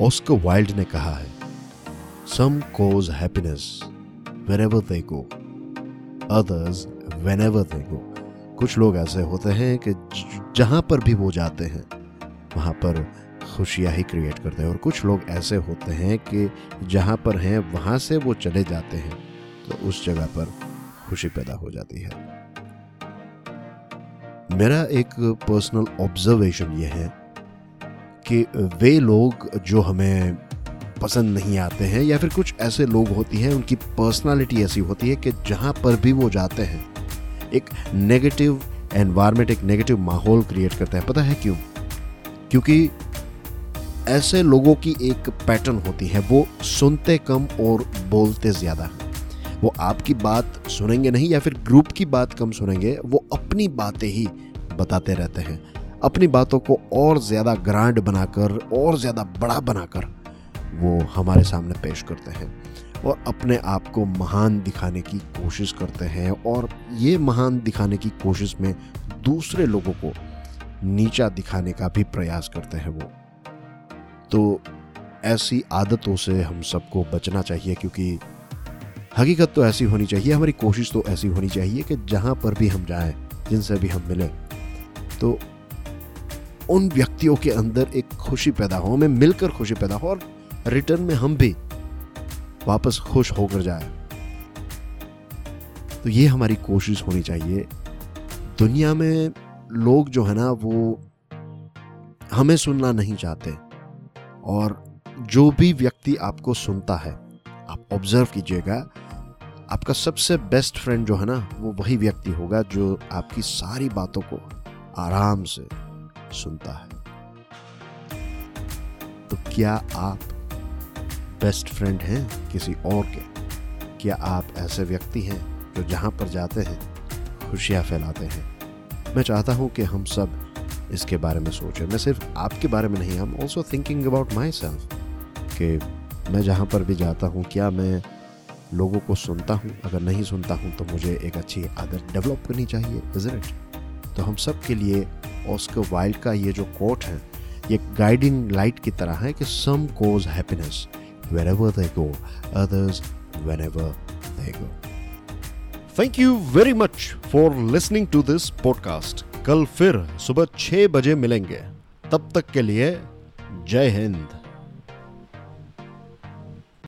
Oscar Wilde ने कहा है some cause happiness wherever they go others whenever they go कुछ लोग ऐसे होते हैं कि जहाँ पर भी वो जाते हैं, वहाँ पर खुशियाँ ही क्रिएट करते हैं। और कुछ लोग ऐसे होते हैं कि जहाँ पर हैं, वहाँ से वो चले जाते हैं तो उस जगह पर खुशी पैदा हो जाती है। मेरा एक पर्सनल ऑब्जर्वेशन ये है कि वे लोग जो हमें पसंद नहीं आते हैं या फिर कुछ ऐसे लोग होती हैं, उनकी पर्सनालिटी ऐसी होती है कि जहाँ पर भी वो जाते हैं, एक नेगेटिव एनवायरनमेंट एक नेगेटिव माहौल क्रिएट करते हैं। पता है क्यों? क्योंकि ऐसे लोगों की एक पैटर्न होती है, वो सुनते कम और बोलते ज़्यादा। वो आपकी बात सुनेंगे नहीं या फिर ग्रुप की बात कम सुनेंगे, वो अपनी बातें ही बताते रहते हैं। अपनी बातों को और ज़्यादा ग्रांड बनाकर, और ज़्यादा बड़ा बनाकर वो हमारे सामने पेश करते हैं और अपने आप को महान दिखाने की कोशिश करते हैं और ये महान दिखाने की कोशिश में दूसरे लोगों को नीचा दिखाने का भी प्रयास करते हैं वो। तो ऐसी आदतों से हम सबको बचना चाहिए क्योंकि हकीकत तो ऐसी होनी चाहिए, हमारी कोशिश तो ऐसी होनी चाहिए कि जहाँ पर भी हम जाएँ, जिनसे भी हम मिलें। तो उन व्यक्तियों के अंदर एक खुशी पैदा हो, हमें मिलकर खुशी पैदा हो और रिटर्न में हम भी वापस खुश होकर जाए। तो ये हमारी कोशिश होनी चाहिए। दुनिया में लोग जो है ना, वो हमें सुनना नहीं चाहते और जो भी व्यक्ति आपको सुनता है, आप ऑब्ज़र्व कीजिएगा। आपका सबसे बेस्ट फ्रेंड जो है ना, वो वही व्यक्ति होगा जो आपकी सारी बातों को आराम से सुनता है। तो क्या आप बेस्ट फ्रेंड हैं किसी और के? क्या आप ऐसे व्यक्ति हैं जो जहाँ पर जाते हैं, खुशियाँ फैलाते हैं? मैं चाहता हूँ कि हम सब इसके बारे में सोचें। मैं सिर्फ़ आपके बारे में नहीं I am also thinking about myself कि मैं जहाँ पर भी जाता हूँ, क्या मैं लोगों को सुनता हूँ? अगर नहीं सुनता हूँ तो मुझे एक अच्छी आदत डेवलप करनी चाहिए इज़ इट तो हम सब के लिए ऑस्कर वाइल्ड का ये जो कोट है, ये गाइडिंग लाइट की तरह है कि some cause happiness wherever they go others whenever they go thank you very much for listening to this podcast कल फिर सुबह छह बजे मिलेंगे। तब तक के लिए जय हिंद।